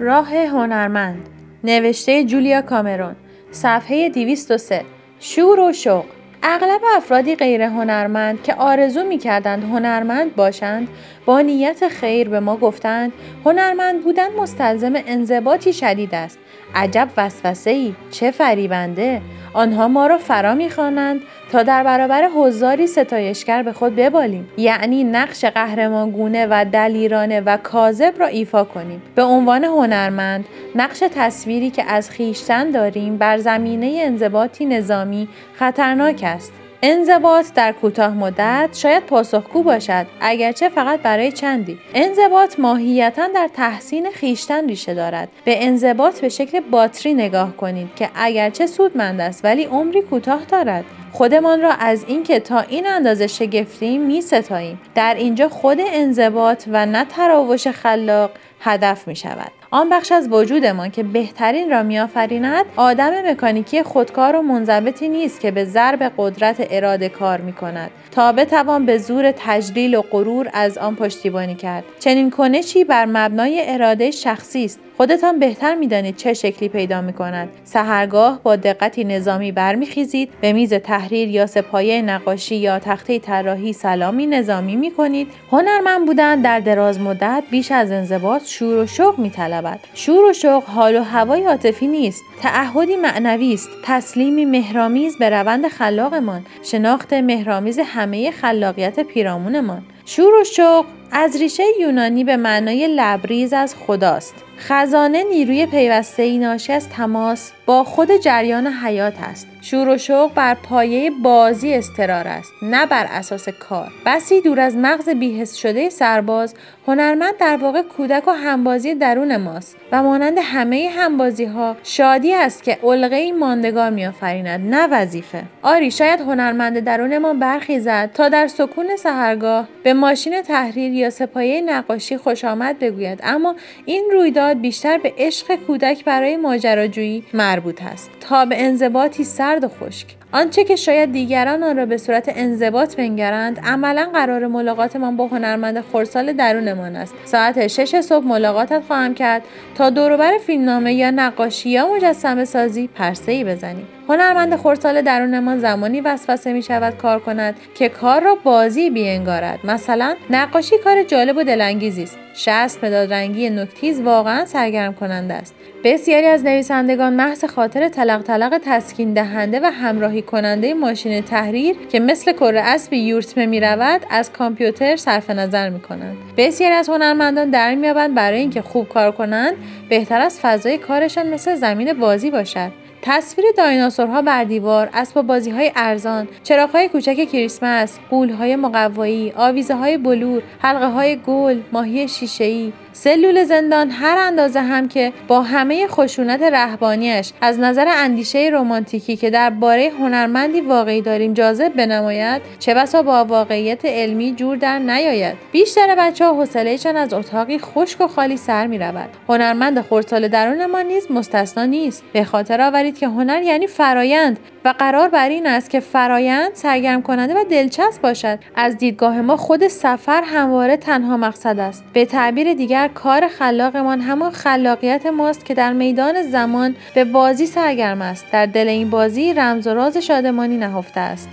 راه هنرمند نوشته جولیا کامرون صفحه 203 شور و شوق. اغلب افرادی غیر هنرمند که آرزو می کردند هنرمند باشند با نیت خیر به ما گفتند هنرمند بودن مستلزم انضباطی شدید است. عجب وسوسه ای چه فریبنده! آنها ما را فرا می‌خوانند تا در برابر حضاری ستایشگر به خود ببالیم. یعنی نقش قهرمانگونه و دلیرانه و کاذب را ایفا کنیم. به عنوان هنرمند نقش تصویری که از خیشتن داریم بر زمینه انضباطی نظامی خطرناک است. انضباط در کوتاه مدت شاید پاسخگو باشد اگرچه فقط برای چندی. انضباط ماهیتا در تحسین خیشتن ریشه دارد. به انضباط به شکل باتری نگاه کنید که اگرچه سودمند است ولی عمری کوتاه دارد. خودمان را از اینکه تا این اندازه شگفتیم می ستاییم. در اینجا خود انضباط و نه تراوش خلاق هدف می شود. آن بخش از وجودمان که بهترین را میآفریند آدم مکانیکی خودکار و منضبطی نیست که به ضرب قدرت اراده کار می کند تا بتوان به زور تجلیل و غرور از آن پشتیبانی کرد. چنین کنشی بر مبنای اراده شخصی است. خودتان بهتر می‌دانید چه شکلی پیدا می کند. سهرگاه با دقتی نظامی برمیخیزید. به میز تحریر یا سپایه نقاشی یا تخته طراحی سلامی نظامی می کنید. هنرمند بودن در دراز مدت بیش از انضباط شور و شوق می طلبد. شور و شوق حال و هوای عاطفی نیست. تعهدی معنوی است. تسلیمی مهرامیز به روند خلاقمان. شناخت مهرامیز همه خلاقیت پیرامونمان. شور و شوق از ریشه یونانی به معنای لبریز از خداست. خزانه نیروی پیوسته ای ناشی از تماس با خود جریان حیات است. شور و شوق بر پایه بازی استرار است نه بر اساس کار بسی دور از مغز بیهست شده سرباز هنرمند در واقع کودک و همبازی درون ماست و مانند همه همبازی ها شادی است که علقه ماندگار میآفریند نه وظیفه آری شاید هنرمند درون ما برخیزد تا در سکون سهرگاه به ماشین تحریر یا سپایه نقاشی خوش آمد بگوید اما این رویداد بیشتر به عشق کودک برای ماجراجویی مربوط است. تا به انضباطی سرد و خشک. آنچه که شاید دیگران آن را به صورت انضباط بنگرند عملا قرار ملاقاتمان با هنرمند خورسال درونمان است. ساعت شش صبح ملاقاتت خواهم کرد تا دوروبر فیلمنامه یا نقاشی یا مجسمه سازی پرسه ای بزنیم هنرمند خورسال درونمان زمانی وسوسه می شود کار کند که کار را بازی بینگارد مثلا نقاشی کار جالب و دلانگیزی است. شست مداد رنگی نکتیز واقعا سرگرم کننده است. بسیاری از نویسندگان محض خاطر تلق تلق تسکین دهنده و همراهی کننده ماشین تحریر که مثل کره اسب یورتمه می رود از کامپیوتر صرف نظر می کنند بسیاری از هنرمندان در میابند برای اینکه خوب کار کنند بهتر از فضای کارشان مثل زمین بازی باشد. تصویر دایناسورها بر دیوار، اسباب بازی های ارزان، چراغ های کوچک کریسمس، قول های مقوایی، آویزه های بلور، حلقه های گل، ماهی شیشه ای، سلول زندان هر اندازه هم که با همه خشونت رهبانیش از نظر اندیشه رمانتیکی که درباره هنرمندی واقعی داریم جاذب بنماید چه بسا با واقعیت علمی جور در نیاید. بیشتر بچه ها حوصلهشان از اتاقی خشک و خالی سر می رود هنرمند خردسال درون ما نیز مستثنا نیست. به خاطر آورید که هنر یعنی فرایند و قرار بر این است که فرایند سرگرم کننده و دلچسب باشد. از دیدگاه ما خود سفر همواره تنها مقصد است. به تعبیر دیگر کار خلاقمان همان خلاقیت ماست که در میدان زمان به بازی سرگرم است. در دل این بازی رمز و راز شادمانی نهفته است.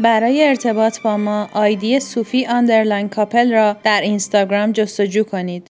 برای ارتباط با ما آیدی صوفی underline couple را در اینستاگرام جستجو کنید.